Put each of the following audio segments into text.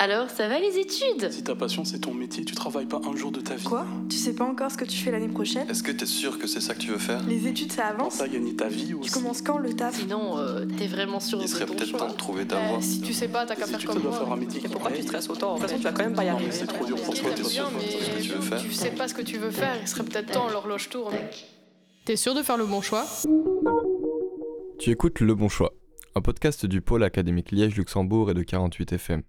Alors, ça va les études? Si ta passion c'est ton métier, tu travailles pas un jour de ta vie. Quoi? Tu sais pas encore ce que tu fais l'année prochaine? Est-ce que t'es sûr que c'est ça que tu veux faire? Les études ça avance? Gagner ta vie ou Tu commences quand le taf? Sinon, euh, t'es vraiment sûr Il de serait peut-être choix. temps de trouver ta voie. si tu sais pas, t'as qu'à Si faire tu comme dois moi. faire un métier qui Pourquoi tu stresses autant. De toute façon, tu vas quand même pas y arriver. c'est trop dur pour toi, t'es sûr ce que tu veux faire. tu sais pas ce que tu veux faire, il serait peut-être temps, l'horloge tourne. T'es sûr de faire le bon choix? Tu écoutes Le Bon Choix, un podcast du pôle académique Liège-Luxembourg et de 48 FM.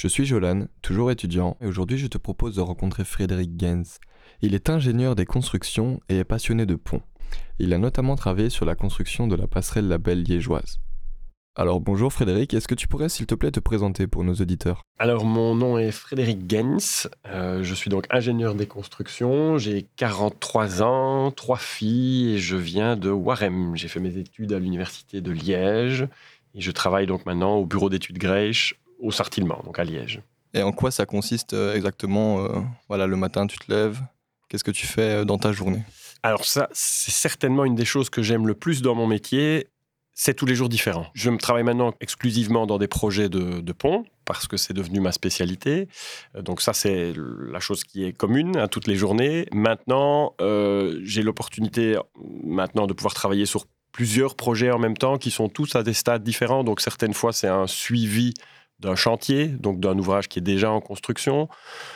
Je suis Jolan, toujours étudiant, et aujourd'hui je te propose de rencontrer Frédéric Gens. Il est ingénieur des constructions et est passionné de ponts. Il a notamment travaillé sur la construction de la passerelle La Belle Liégeoise. Alors bonjour Frédéric, est-ce que tu pourrais s'il te plaît te présenter pour nos auditeurs? Alors, mon nom est Frédéric Gens. Euh, je suis donc ingénieur des constructions. J'ai 43 ans, trois filles et je viens de Warem. J'ai fait mes études à l'université de Liège et je travaille donc maintenant au bureau d'études Grèche au Sartillement, donc à Liège. Et en quoi ça consiste euh, exactement euh, Voilà, le matin tu te lèves, qu'est-ce que tu fais euh, dans ta journée? Alors ça, c'est certainement une des choses que j'aime le plus dans mon métier. C'est tous les jours différent. Je me travaille maintenant exclusivement dans des projets de, de ponts parce que c'est devenu ma spécialité. Donc ça, c'est la chose qui est commune à toutes les journées. Maintenant, euh, j'ai l'opportunité maintenant de pouvoir travailler sur plusieurs projets en même temps qui sont tous à des stades différents. Donc certaines fois, c'est un suivi d'un chantier, donc d'un ouvrage qui est déjà en construction.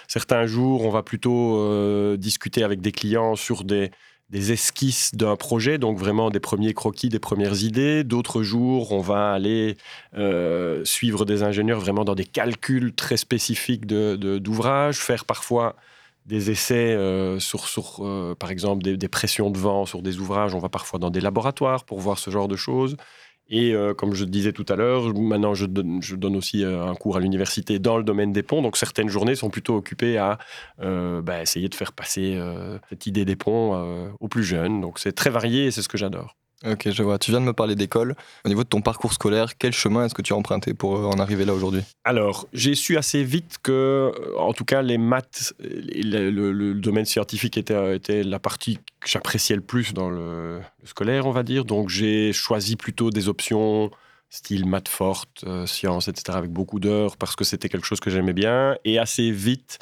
Certains jours, on va plutôt euh, discuter avec des clients sur des, esquisses d'un projet, donc vraiment des premiers croquis, des premières idées. D'autres jours, on va aller euh, suivre des ingénieurs vraiment dans des calculs très spécifiques d'ouvrages, faire parfois des essais euh, sur, par exemple, des pressions de vent sur des ouvrages. On va parfois dans des laboratoires pour voir ce genre de choses. Et euh, comme je disais tout à l'heure, maintenant je donne, aussi euh, un cours à l'université dans le domaine des ponts. Donc certaines journées sont plutôt occupées à euh, bah, essayer de faire passer cette idée des ponts aux plus jeunes. Donc c'est très varié et c'est ce que j'adore. Ok, je vois. Tu viens de me parler d'école. Au niveau de ton parcours scolaire, quel chemin est-ce que tu as emprunté pour euh, en arriver là aujourd'hui? Alors, j'ai su assez vite que, euh, en tout cas, les maths, le, domaine scientifique était, était la partie que j'appréciais le plus dans le scolaire, on va dire. Donc, j'ai choisi plutôt des options style maths fortes, euh, sciences, etc., avec beaucoup d'heures, parce que c'était quelque chose que j'aimais bien. Et assez vite,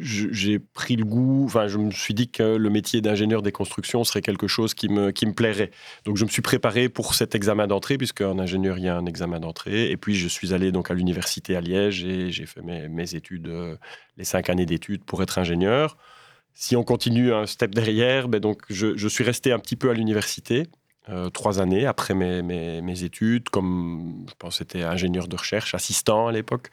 j'ai pris le goût, enfin, je me suis dit que le métier d'ingénieur des constructions serait quelque chose qui me, qui me plairait. Donc, je me suis préparé pour cet examen d'entrée, puisqu'un ingénieur, il y a un examen d'entrée. Et puis, je suis allé donc à l'université à Liège et j'ai fait mes, études, euh, les cinq années d'études pour être ingénieur. Si on continue un step derrière, ben donc je suis resté un petit peu à l'université, euh, trois années après mes, mes- études, comme je pense c'était ingénieur de recherche, assistant à l'époque.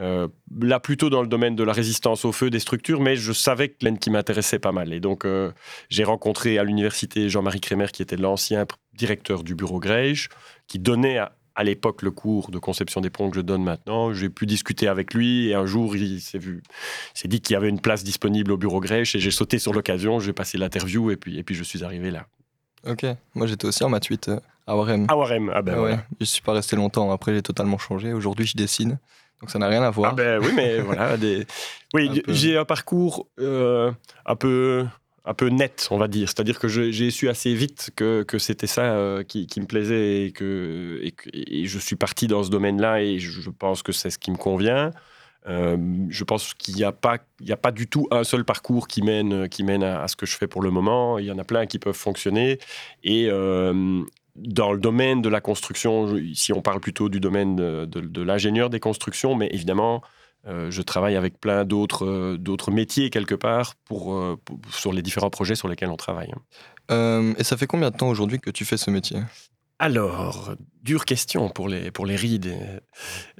Euh, là, plutôt dans le domaine de la résistance au feu des structures, mais je savais que l'aine qui m'intéressait pas mal. Et donc, euh, j'ai rencontré à l'université Jean-Marie Crémer, qui était l'ancien directeur du bureau Grège, qui donnait à, l'époque le cours de conception des ponts que je donne maintenant. J'ai pu discuter avec lui et un jour, il s'est vu, s'est dit qu'il y avait une place disponible au bureau Grèche et j'ai sauté sur l'occasion. J'ai passé l'interview et puis, et puis je suis arrivé là. Ok, moi j'étais aussi en maths 8 euh, à Warem. À Warem, ah ben Ah ouais, voilà. Je suis pas resté longtemps, après j'ai totalement changé. Aujourd'hui je dessine, donc ça n'a rien à voir. Ah ben oui, mais voilà. Des... Oui, peu. j'ai un parcours euh, un, peu, un peu net, on va dire. C'est-à-dire que j'ai su assez vite que, que c'était ça euh, qui, qui me plaisait et que, et que et je suis parti dans ce domaine-là et je, je pense que c'est ce qui me convient. Euh, je pense qu'il n'y a, pas- du tout un seul parcours qui mène, mène à, ce que je fais pour le moment. Il y en a plein qui peuvent fonctionner. Et euh, dans le domaine de la construction, ici on parle plutôt du domaine de, l'ingénieur des constructions, mais évidemment, euh, je travaille avec plein d'autres euh, métiers quelque part euh, sur les différents projets sur lesquels on travaille. Euh, et ça fait combien de temps aujourd'hui que tu fais ce métier? Alors, dure question pour les, pour les rides.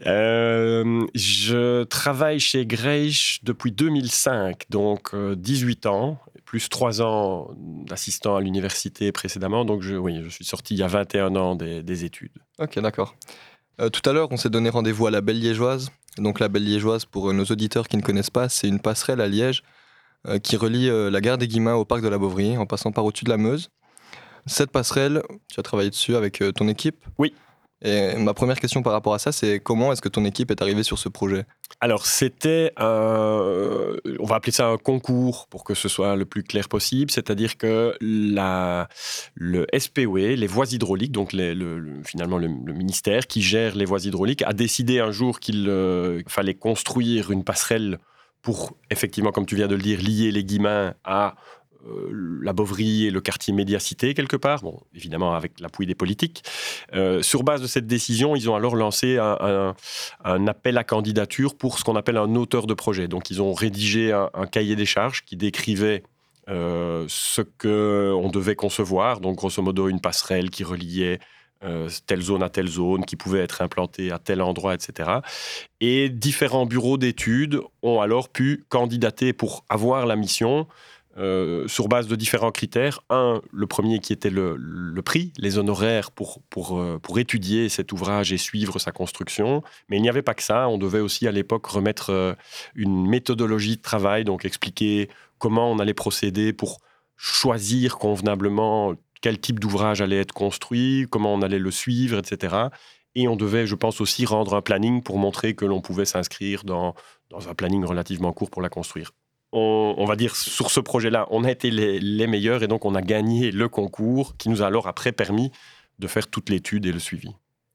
Euh, je travaille chez Greisch depuis 2005, donc euh, 18 ans, plus 3 ans d'assistant à l'université précédemment. Donc, je, oui, je suis sorti il y a 21 ans des, des études. Ok, d'accord. Euh, tout à l'heure, on s'est donné rendez-vous à la Belle Liégeoise. Donc la Belle Liégeoise, pour euh, nos auditeurs qui ne connaissent pas, c'est une passerelle à Liège euh, qui relie euh, la gare des Guillemins au parc de la Beauvrie en passant par au-dessus de la Meuse. Cette passerelle, tu as travaillé dessus avec euh, ton équipe Oui. Et ma première question par rapport à ça, c'est comment est-ce que ton équipe est arrivée sur ce projet? Alors, c'était un. On va appeler ça un concours pour que ce soit le plus clair possible. C'est-à-dire que la, le SPOE, les voies hydrauliques, donc les- le, le- finalement le, le ministère qui gère les voies hydrauliques, a décidé un jour qu'il euh, fallait construire une passerelle pour, effectivement, comme tu viens de le dire, lier les Guillemins à la Bovry et le quartier médiacité quelque part, bon, évidemment avec l'appui des politiques. Euh, sur base de cette décision, ils ont alors lancé un, appel à candidature pour ce qu'on appelle un auteur de projet. Donc ils ont rédigé un, un cahier des charges qui décrivait euh, ce qu'on devait concevoir, donc grosso modo une passerelle qui reliait euh, telle zone à telle zone, qui pouvait être implantée à tel endroit, etc. Et différents bureaux d'études ont alors pu candidater pour avoir la mission euh, sur base de différents critères. Un, le premier qui était le, prix, les honoraires pour, pour, euh, pour étudier cet ouvrage et suivre sa construction. Mais il n'y avait pas que ça. On devait aussi à l'époque remettre euh, une méthodologie de travail, donc expliquer comment on allait procéder pour choisir convenablement quel type d'ouvrage allait être construit, comment on allait le suivre, etc. Et on devait, je pense, aussi rendre un planning pour montrer que l'on pouvait s'inscrire dans, dans un planning relativement court pour la construire. On, on va dire, sur ce projet-là, on a été les, les meilleurs et donc on a gagné le concours qui nous a alors après permis de faire toute l'étude et le suivi.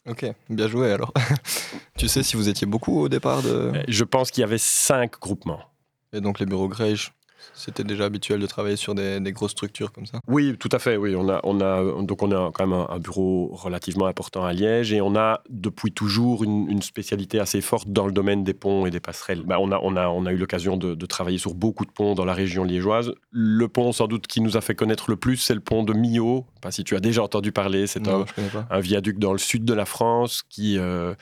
Ok, bien joué alors. tu sais si vous étiez beaucoup au départ de... Euh, Je pense qu'il y avait cinq groupements. Et donc les bureaux Grège, c'était déjà habituel de travailler sur des, des grosses structures comme ça Oui, tout à fait. Oui, on a, on a, donc on a quand même un, un bureau relativement important à Liège et on a depuis toujours une, une spécialité assez forte dans le domaine des ponts et des passerelles. Bah, on, a, on, a, on a eu l'occasion de, de travailler sur beaucoup de ponts dans la région liégeoise. Le pont, sans doute, qui nous a fait connaître le plus, c'est le pont de Millau. Pas si tu as déjà entendu parler. C'est un, un viaduc dans le sud de la France qui, euh,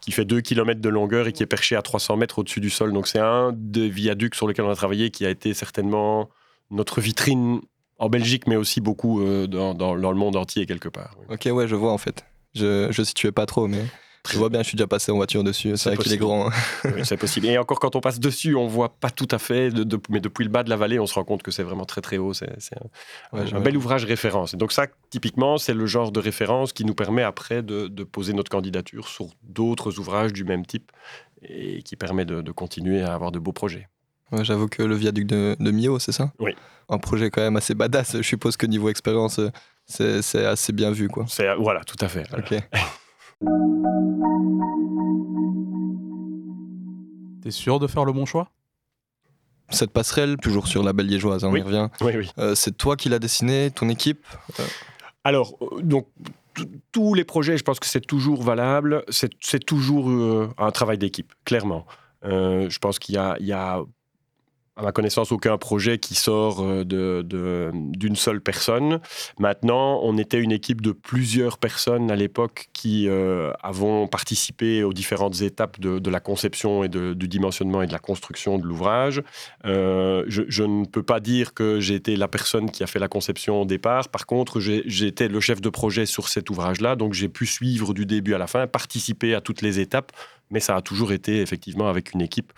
qui fait 2 km de longueur et qui est perché à 300 mètres au-dessus du sol. Donc c'est un des viaducs sur lesquels on a travaillé qui a été certainement notre vitrine en Belgique, mais aussi beaucoup euh, dans, dans- dans le monde entier quelque part. oui. Ok, ouais, je vois en fait. Je, je situais pas trop, mais je vois bien, je suis déjà passé en voiture dessus. C'est vrai qu'il est grand. hein. Oui, c'est possible. Et encore quand on passe dessus, on voit pas tout à fait, de- de- mais depuis le bas de la vallée, on se rend compte que c'est vraiment très très haut. C'est un, Ouais, un je- bel ouvrage référence. Et donc ça, typiquement, c'est le genre de référence qui nous permet après de, de poser notre candidature sur d'autres ouvrages du même type et qui permet de continuer à avoir de beaux projets. Ouais, J'avoue que le viaduc de, de Millau, c'est ça? Oui. Un projet quand même assez badass. Je suppose que niveau expérience, euh, c'est assez bien vu, quoi. C'est voilà, tout à fait. Voilà. Ok. T'es sûr de faire le bon choix? Cette passerelle, toujours sur la belle liégeoise, hein, on y revient. Oui, oui. Euh, c'est toi qui l'as dessinée, ton équipe? Alors, euh, donc, t- tous les projets, je pense que c'est toujours valable. C'est toujours euh, un travail d'équipe, clairement. Euh, je pense qu'il y a, à ma connaissance, aucun projet qui sort euh, de- de- d'une seule personne. Maintenant, on était une équipe de plusieurs personnes à l'époque qui euh, avons participé aux différentes étapes de, la conception et du dimensionnement et de la construction de l'ouvrage. Euh, je, je ne peux pas dire que j'ai été la personne qui a fait la conception au départ. Par contre, été le chef de projet sur cet ouvrage-là, donc j'ai pu suivre du début à la fin, participer à toutes les étapes, mais ça a toujours été effectivement avec une équipe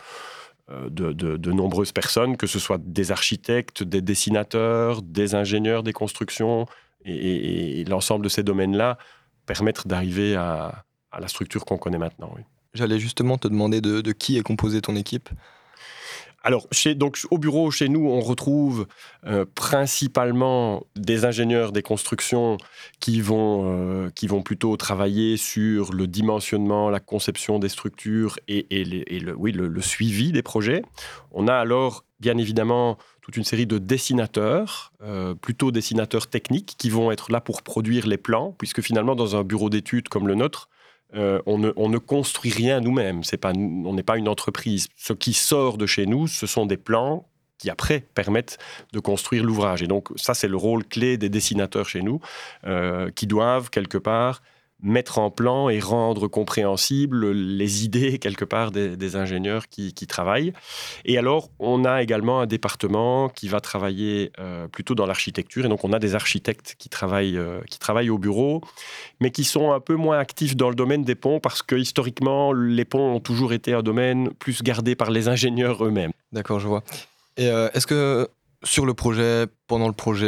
de, de- nombreuses personnes, que ce soit des architectes, des dessinateurs, des ingénieurs des constructions, et, l'ensemble de ces domaines-là permettent d'arriver à, la structure qu'on connaît maintenant. J'allais justement te demander de, de qui est composée ton équipe? Alors, donc, au bureau, chez nous, on retrouve euh, principalement des ingénieurs des constructions qui vont, euh, qui vont plutôt travailler sur le dimensionnement, la conception des structures et, le suivi des projets. On a alors, bien évidemment, toute une série de dessinateurs, euh, plutôt dessinateurs techniques, qui vont être là pour produire les plans, puisque finalement, dans un bureau d'études comme le nôtre, euh, on, ne, on ne construit rien nous-mêmes. C'est pas, on n'est pas une entreprise. Ce qui sort de chez nous, ce sont des plans qui après permettent de construire l'ouvrage. Et donc ça, c'est le rôle clé des dessinateurs chez nous, euh, qui doivent quelque part mettre en plan et rendre compréhensibles les idées quelque part des, ingénieurs qui, travaillent. Et alors, on a également un département qui va travailler euh, plutôt dans l'architecture. Et donc, on a des architectes qui travaillent, euh, qui travaillent au bureau, mais qui sont un peu moins actifs dans le domaine des ponts parce que historiquement, les ponts ont toujours été un domaine plus gardé par les ingénieurs eux-mêmes. D'accord, je vois. Et euh, est-ce que sur le projet, pendant le projet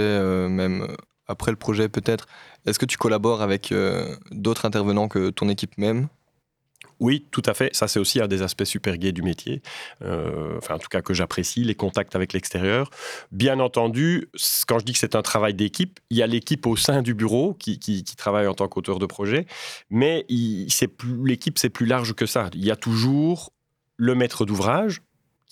même, après le projet peut-être, est-ce que tu collabores avec euh, d'autres intervenants que ton équipe même? Oui, tout à fait. Ça, c'est aussi un des aspects super gays du métier. Euh, enfin, en tout cas, que j'apprécie, les contacts avec l'extérieur. Bien entendu, quand je dis que c'est un travail d'équipe, il y a l'équipe au sein du bureau qui, travaille en tant qu'auteur de projet, mais l'équipe, c'est plus large que ça. Il y a toujours le maître d'ouvrage,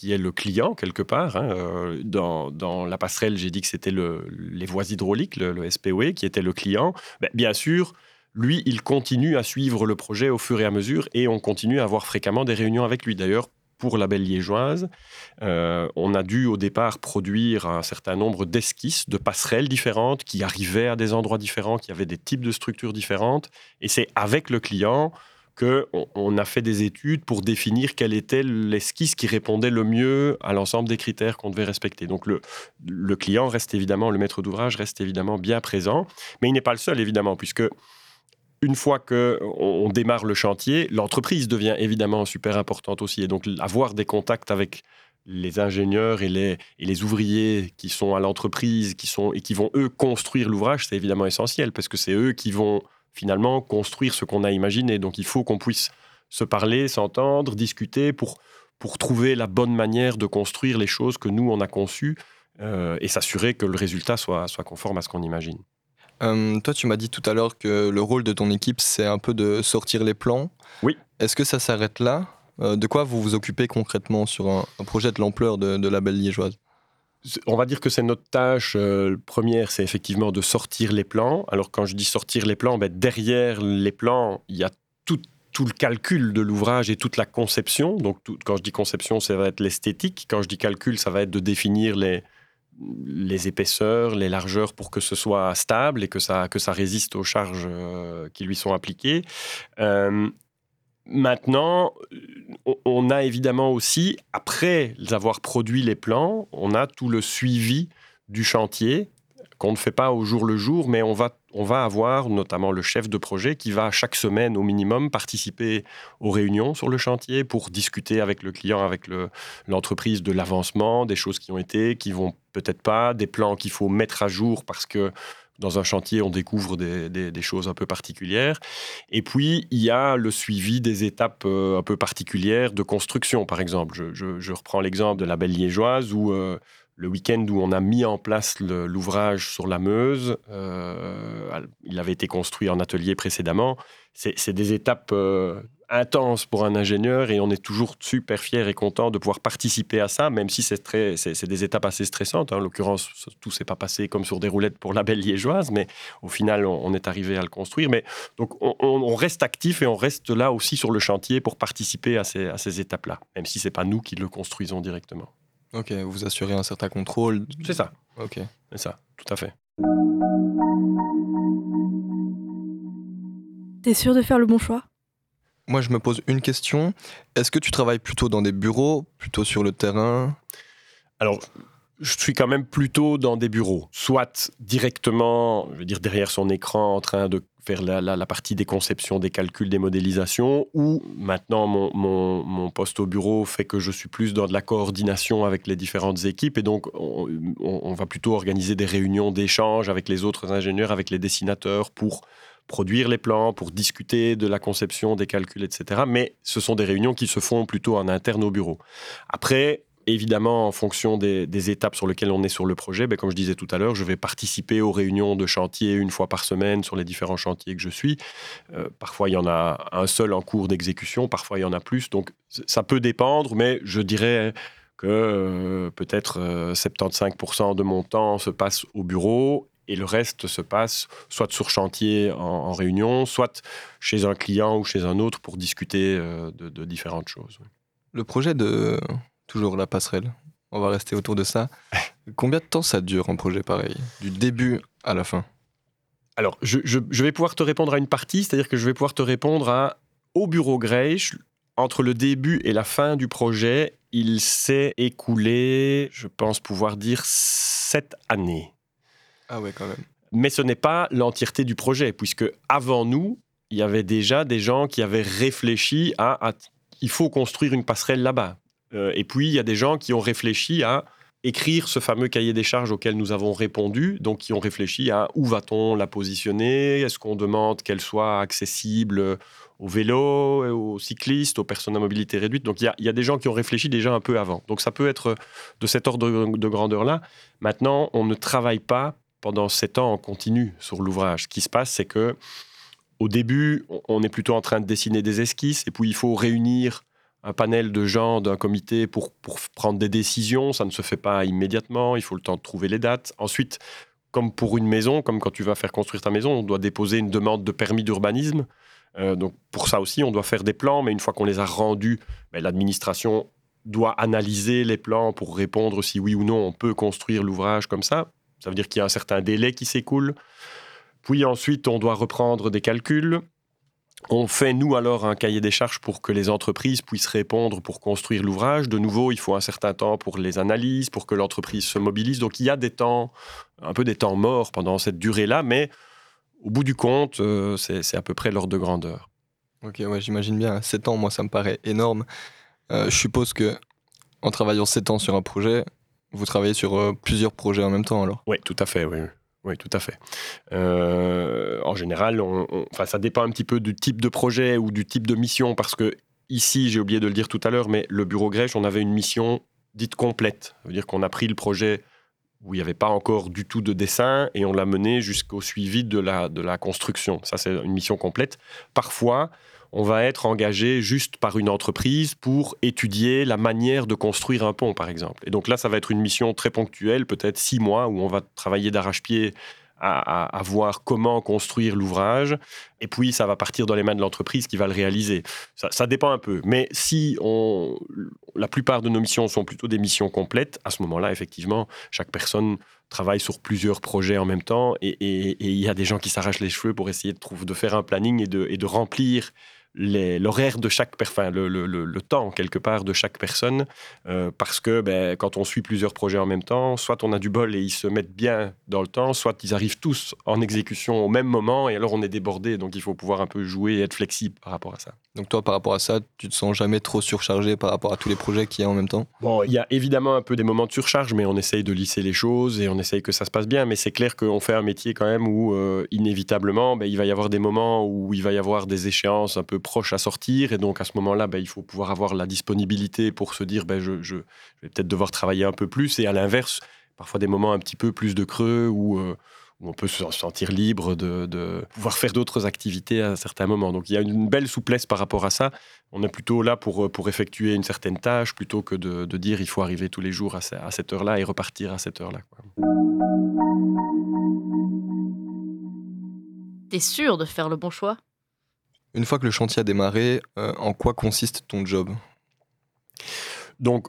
qui est le client quelque part. hein. Euh, Dans, dans la passerelle, j'ai dit que c'était le- les voies hydrauliques, le, le SPOE, qui était le client. Ben, bien sûr, lui, il continue à suivre le projet au fur et à mesure et on continue à avoir fréquemment des réunions avec lui. D'ailleurs, pour la Belle Liégeoise, euh, on a dû au départ produire un certain nombre d'esquisses, de passerelles différentes qui arrivaient à des endroits différents, qui avaient des types de structures différentes. Et c'est avec le client on a fait des études pour définir quelle était l'esquisse qui répondait le mieux à l'ensemble des critères qu'on devait respecter. Donc le, client reste évidemment, le maître d'ouvrage reste évidemment bien présent, mais il n'est pas le seul évidemment, puisque une fois qu'on on démarre le chantier, l'entreprise devient évidemment super importante aussi. Et donc avoir des contacts avec les ingénieurs et les, et les ouvriers qui sont à l'entreprise qui sont, et qui vont, eux, construire l'ouvrage, c'est évidemment essentiel, parce que c'est eux qui vont finalement construire ce qu'on a imaginé. Donc il faut qu'on puisse se parler, s'entendre, discuter pour, pour trouver la bonne manière de construire les choses que nous, on a conçues euh, et s'assurer que le résultat soit, soit conforme à ce qu'on imagine. Euh, Toi, tu m'as dit tout à l'heure que le rôle de ton équipe, c'est un peu de sortir les plans. Oui. Est-ce que ça s'arrête là? Euh, De quoi vous vous occupez concrètement sur un, un projet de l'ampleur de, de la Belle Liégeoise? On va dire que c'est notre tâche euh, première, c'est effectivement de sortir les plans. Alors quand je dis sortir les plans, ben, derrière les plans, il y a tout, tout le calcul de l'ouvrage et toute la conception. Donc tout- quand je dis conception, ça va être l'esthétique. Quand je dis calcul, ça va être de définir les, épaisseurs, les largeurs pour que ce soit stable et que ça, que ça résiste aux charges euh, qui lui sont appliquées. Euh, Maintenant, on- a évidemment aussi, après avoir produit les plans, on a tout le suivi du chantier qu'on ne fait pas au jour le jour, mais on va, on va avoir notamment le chef de projet qui va chaque semaine au minimum participer aux réunions sur le chantier pour discuter avec le client, avec le- l'entreprise de l'avancement, des choses qui ont été, qui vont peut-être pas, des plans qu'il faut mettre à jour parce que dans un chantier, on découvre des, choses un peu particulières. Et puis, il y a le suivi des étapes euh, un peu particulières de construction, par exemple. Je, reprends l'exemple de la Belle Liégeoise où euh, le week-end où on a mis en place l'ouvrage sur la Meuse, euh, il avait été construit en atelier précédemment. C'est des étapes intenses pour un ingénieur et on est toujours super fier et content de pouvoir participer à ça, même si c'est très- c'est c'est des étapes assez stressantes. hein. En l'occurrence, tout s'est pas passé comme sur des roulettes pour la Belle Liégeoise, mais au final, on, on est arrivé à le construire. Mais donc, on, on- on reste actif et on reste là aussi sur le chantier pour participer à ces, à ces étapes-là, même si c'est pas nous qui le construisons directement. Ok, vous assurez un certain contrôle. C'est ça, Ok. c'est ça, tout à fait. T'es sûr de faire le bon choix? Moi, je me pose une question. Est-ce que tu travailles plutôt dans des bureaux, plutôt sur le terrain? Alors, je suis quand même plutôt dans des bureaux, soit directement, je veux dire derrière son écran, en train de faire la, partie des conceptions, des calculs, des modélisations, ou maintenant mon, mon- poste au bureau fait que je suis plus dans de la coordination avec les différentes équipes, et donc on, on- on va plutôt organiser des réunions d'échange avec les autres ingénieurs, avec les dessinateurs, pour produire les plans, pour discuter de la conception, des calculs, etc. Mais ce sont des réunions qui se font plutôt en interne au bureau. Après, évidemment, en fonction des, étapes sur lesquelles on est sur le projet, ben, comme je disais tout à l'heure, je vais participer aux réunions de chantier une fois par semaine sur les différents chantiers que je suis. Euh, parfois, il y en a un seul en cours d'exécution, parfois, il y en a plus. Donc, ça peut dépendre, mais je dirais que euh, peut-être euh, 75% de mon temps se passe au bureau et le reste se passe soit sur chantier en, en réunion, soit chez un client ou chez un autre pour discuter euh, de, de différentes choses. Le projet de. Toujours la passerelle. On va rester autour de ça. Combien de temps ça dure un projet pareil? Du début à la fin? Alors, je, je- je vais pouvoir te répondre à une partie, c'est-à-dire que je vais pouvoir te répondre à au bureau Greisch, entre le début et la fin du projet, il s'est écoulé, je pense pouvoir dire, sept années. Ah ouais, quand même. Mais ce n'est pas l'entièreté du projet, puisque avant nous, il y avait déjà des gens qui avaient réfléchi à, il faut construire une passerelle là-bas. Euh, et puis, il y a des gens qui ont réfléchi à écrire ce fameux cahier des charges auquel nous avons répondu, donc qui ont réfléchi à où va-t-on la positionner, est-ce qu'on demande qu'elle soit accessible aux vélos, aux cyclistes, aux personnes à mobilité réduite. Donc il y y a des gens qui ont réfléchi déjà un peu avant. Donc ça peut être de cet ordre de grandeur-là. Maintenant, on ne travaille pas pendant sept ans en continu sur l'ouvrage. Ce qui se passe, c'est que au début, on est plutôt en train de dessiner des esquisses, et puis il faut réunir un panel de gens d'un comité pour, pour prendre des décisions. Ça ne se fait pas immédiatement, il faut le temps de trouver les dates. Ensuite, comme pour une maison, comme quand tu vas faire construire ta maison, on doit déposer une demande de permis d'urbanisme. Euh, donc pour ça aussi, on doit faire des plans, mais une fois qu'on les a rendus, ben, l'administration doit analyser les plans pour répondre si oui ou non on peut construire l'ouvrage comme ça. Ça veut dire qu'il y a un certain délai qui s'écoule. Puis ensuite, on doit reprendre des calculs. On fait, nous, alors, un cahier des charges pour que les entreprises puissent répondre pour construire l'ouvrage. De nouveau, il faut un certain temps pour les analyses, pour que l'entreprise se mobilise. Donc, il y a des temps, un peu des temps morts pendant cette durée-là, mais au bout du compte, euh, c'est à peu près l'ordre de grandeur. Ok, j'imagine bien. 7 ans, moi, ça me paraît énorme. Euh, je suppose que en travaillant 7 ans sur un projet, vous travaillez sur euh, plusieurs projets en même temps, alors? Oui, tout à fait, oui. Oui, tout à fait. en général, on, ça dépend un petit peu du type de projet ou du type de mission, parce que ici, j'ai oublié de le dire tout à l'heure, mais le bureau Grèche, on avait une mission dite complète. Ça veut dire qu'on a pris le projet où il n'y avait pas encore du tout de dessin et on l'a mené jusqu'au suivi de la, de la construction. Ça, c'est une mission complète. Parfois, on va être engagé juste par une entreprise pour étudier la manière de construire un pont, par exemple. Et donc là, ça va être une mission très ponctuelle, peut-être six mois, où on va travailler d'arrache-pied à, voir comment construire l'ouvrage. Et puis, ça va partir dans les mains de l'entreprise qui va le réaliser. Ça, dépend un peu. Mais si on, la plupart de nos missions sont plutôt des missions complètes, à ce moment-là, effectivement, chaque personne travaille sur plusieurs projets en même temps. Et il y a des gens qui s'arrachent les cheveux pour essayer de, faire un planning et de remplir l'horaire de chaque enfin le, le, le, temps quelque part de chaque personne euh, parce que ben, quand on suit plusieurs projets en même temps soit on a du bol et ils se mettent bien dans le temps soit ils arrivent tous en exécution au même moment et alors on est débordé donc il faut pouvoir un peu jouer et être flexible par rapport à ça. Donc toi par rapport à ça tu te sens jamais trop surchargé par rapport à tous les projets qu'il y a en même temps? Bon il y a évidemment un peu des moments de surcharge mais on essaye de lisser les choses et on essaye que ça se passe bien. Mais c'est clair qu'on fait un métier quand même où euh, inévitablement ben, il va y avoir des moments où il va y avoir des échéances un peu proche à sortir. Et donc, à ce moment-là, ben, il faut pouvoir avoir la disponibilité pour se dire, ben, je, vais peut-être devoir travailler un peu plus. Et à l'inverse, parfois des moments un petit peu plus de creux où, euh, on peut se sentir libre de, pouvoir faire d'autres activités à certains moments. Donc, il y a une belle souplesse par rapport à ça. On est plutôt là pour, pour effectuer une certaine tâche plutôt que de, dire il faut arriver tous les jours à cette heure-là et repartir à cette heure-là. T'es sûr de faire le bon choix? Une fois que le chantier a démarré, euh, en quoi consiste ton job? Donc,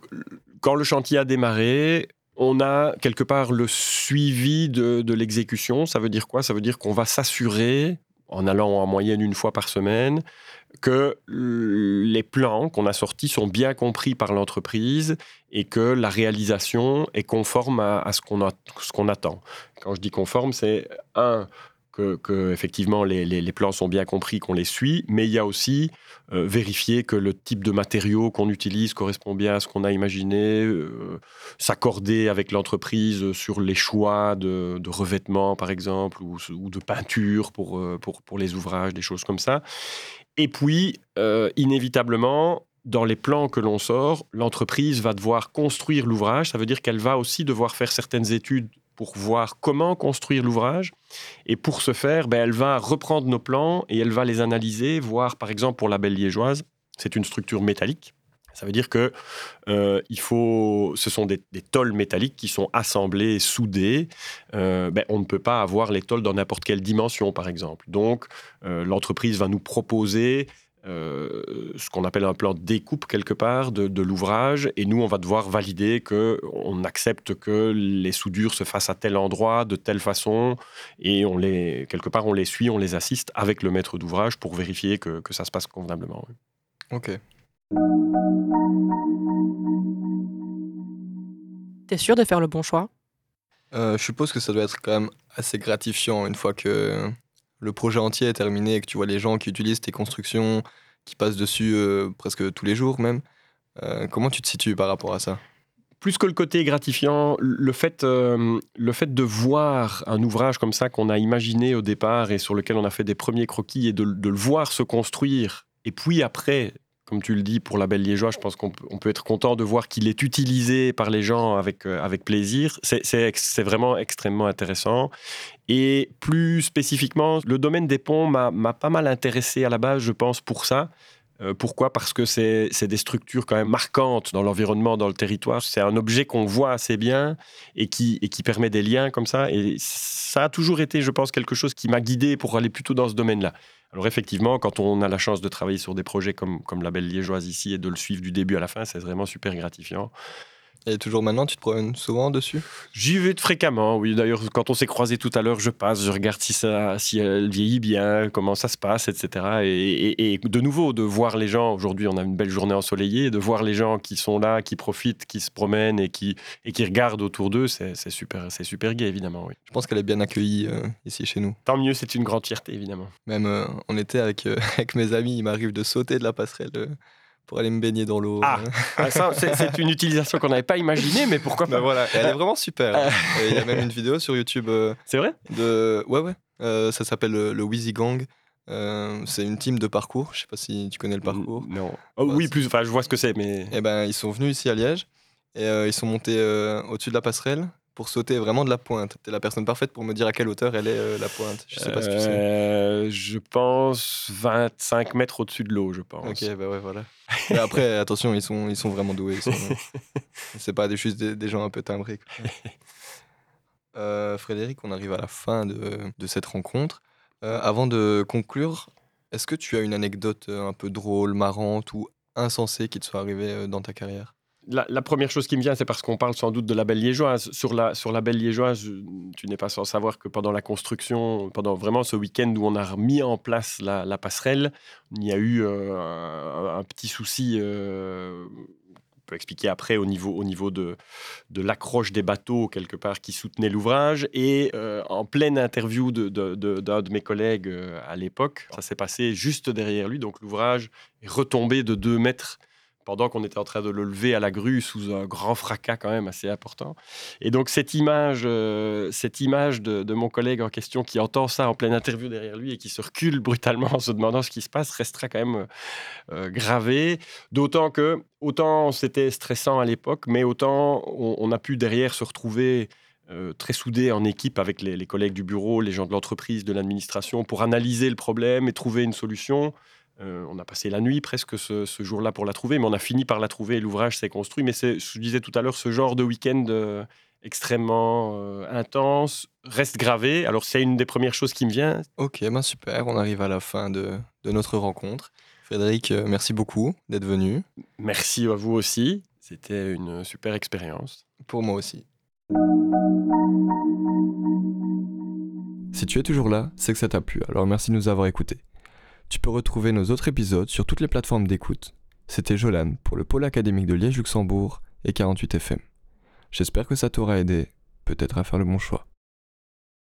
quand le chantier a démarré, on a quelque part le suivi de, l'exécution. Ça veut dire quoi? Ça veut dire qu'on va s'assurer, en allant en moyenne une fois par semaine, que les plans qu'on a sortis sont bien compris par l'entreprise et que la réalisation est conforme à, ce qu'on attend. Quand je dis conforme, c'est un, que, effectivement les, plans sont bien compris, qu'on les suit, mais il y a aussi euh, vérifier que le type de matériaux qu'on utilise correspond bien à ce qu'on a imaginé, euh, s'accorder avec l'entreprise sur les choix de, revêtements par exemple ou, de peinture pour, euh, pour, pour, les ouvrages, des choses comme ça. Et puis, inévitablement, dans les plans que l'on sort, l'entreprise va devoir construire l'ouvrage. Ça veut dire qu'elle va aussi devoir faire certaines études pour voir comment construire l'ouvrage. Et pour ce faire, ben, elle va reprendre nos plans et elle va les analyser, voir par exemple pour la belle liégeoise, c'est une structure métallique. Ça veut dire que euh, il faut, ce sont des, tôles métalliques qui sont assemblées, soudées. Euh, ben, on ne peut pas avoir les tôles dans n'importe quelle dimension, par exemple. Donc, euh, l'entreprise va nous proposer euh, ce qu'on appelle un plan de découpe quelque part de, l'ouvrage. Et nous on va devoir valider que on accepte que les soudures se fassent à tel endroit de telle façon. Et on les quelque part on les suit on les assiste avec le maître d'ouvrage pour vérifier que, ça se passe convenablement ok. T'es sûr de faire le bon choix? Euh, Je suppose que ça doit être quand même assez gratifiant une fois que le projet entier est terminé et que tu vois les gens qui utilisent tes constructions, qui passent dessus euh, presque tous les jours même, euh, comment tu te situes par rapport à ça? Plus que le côté gratifiant, le fait, euh, le fait de voir un ouvrage comme ça qu'on a imaginé au départ et sur lequel on a fait des premiers croquis et de, de le voir se construire, et puis après, comme tu le dis, pour la Belle Liégeois, je pense qu'on peut, être content de voir qu'il est utilisé par les gens avec, euh, avec plaisir. C'est- vraiment extrêmement intéressant. Et plus spécifiquement, le domaine des ponts m'a pas mal intéressé à la base, je pense, pour ça. Euh, pourquoi? Parce que c'est des structures quand même marquantes dans l'environnement, dans le territoire. C'est un objet qu'on voit assez bien et qui, et qui permet des liens comme ça. Et ça a toujours été, je pense, quelque chose qui m'a guidé pour aller plutôt dans ce domaine-là. Alors effectivement, quand on a la chance de travailler sur des projets comme, comme la Belle Liégeoise ici et de le suivre du début à la fin, c'est vraiment super gratifiant. Et toujours maintenant, tu te promènes souvent dessus? J'y vais fréquemment, oui. D'ailleurs, quand on s'est croisés tout à l'heure, je passe, je regarde si, ça, si elle vieillit bien, comment ça se passe, etc. Et, et- et de nouveau, de voir les gens, aujourd'hui on a une belle journée ensoleillée, de voir les gens qui sont là, qui profitent, qui se promènent et qui, et qui regardent autour d'eux, c'est super, super gai, évidemment. Oui. Je pense qu'elle est bien accueillie euh, ici chez nous. Tant mieux, c'est une grande fierté, évidemment. Même euh, on était avec, euh, avec mes amis, il m'arrive de sauter de la passerelle pour aller me baigner dans l'eau. Ah. euh. Ah, ça, c'est une utilisation qu'on n'avait pas imaginée, mais pourquoi Bah pas voilà, elle est vraiment super. Et Il y a même une vidéo sur YouTube euh, C'est vrai? de. Ouais, ouais. Euh, ça s'appelle le, le Wheezy Gang. Euh, c'est une team de parcours. Je sais pas si tu connais le parcours. Non. Oh, Bah, oui, plus, enfin, je vois ce que c'est, mais. Et ben, ils sont venus ici à Liège et euh, ils sont montés euh, au-dessus de la passerelle pour sauter vraiment de la pointe. T'es la personne parfaite pour me dire à quelle hauteur elle est euh, la pointe. Je sais pas si tu sais. Euh, Je pense 25 mètres au-dessus de l'eau, je pense. Ok, bah ouais, voilà. Après, attention, ils sont, ils sont vraiment doués. sont- C'est pas des- juste des, des gens un peu timbrés. Euh, Frédéric, on arrive à la fin de, de cette rencontre. Euh, avant de conclure, est-ce que tu as une anecdote euh, un peu drôle, marrante ou insensée qui te soit arrivée euh, dans ta carrière? La, première chose qui me vient, c'est parce qu'on parle sans doute de la Belle Liégeoise. Sur la, Belle Liégeoise, tu n'es pas sans savoir que pendant la construction, pendant vraiment ce week-end où on a remis en place la, passerelle, il y a eu euh, un, petit souci. euh, peut expliquer après au niveau, au niveau de, l'accroche des bateaux quelque part qui soutenaient l'ouvrage et euh, en pleine interview de- de- de- d'un de, mes collègues euh, à l'époque, ça s'est passé juste derrière lui, donc l'ouvrage est retombé de deux mètres pendant qu'on était en train de le lever à la grue sous un grand fracas quand même assez important. Et donc cette image, euh, cette image de, mon collègue en question qui entend ça en pleine interview derrière lui et qui se recule brutalement en se demandant ce qui se passe restera quand même euh, gravée. D'autant que, autant c'était stressant à l'époque, mais autant on, a pu derrière se retrouver euh, très soudés en équipe avec les collègues du bureau, les gens de l'entreprise, de l'administration, pour analyser le problème et trouver une solution. Euh, on a passé la nuit presque ce, ce jour-là pour la trouver, mais on a fini par la trouver et l'ouvrage s'est construit. Mais c'est, je disais tout à l'heure, ce genre de week-end euh, extrêmement euh, intense reste gravé. Alors c'est une des premières choses qui me vient. Ok, ben super, on arrive à la fin de, de notre rencontre. Frédéric, merci beaucoup d'être venu. Merci à vous aussi. C'était une super expérience. Pour moi aussi. Si tu es toujours là, c'est que ça t'a plu, alors merci de nous avoir écoutés. Tu peux retrouver nos autres épisodes sur toutes les plateformes d'écoute. C'était Jolan pour le pôle académique de Liège-Luxembourg et 48 FM. J'espère que ça t'aura aidé, peut-être à faire le bon choix.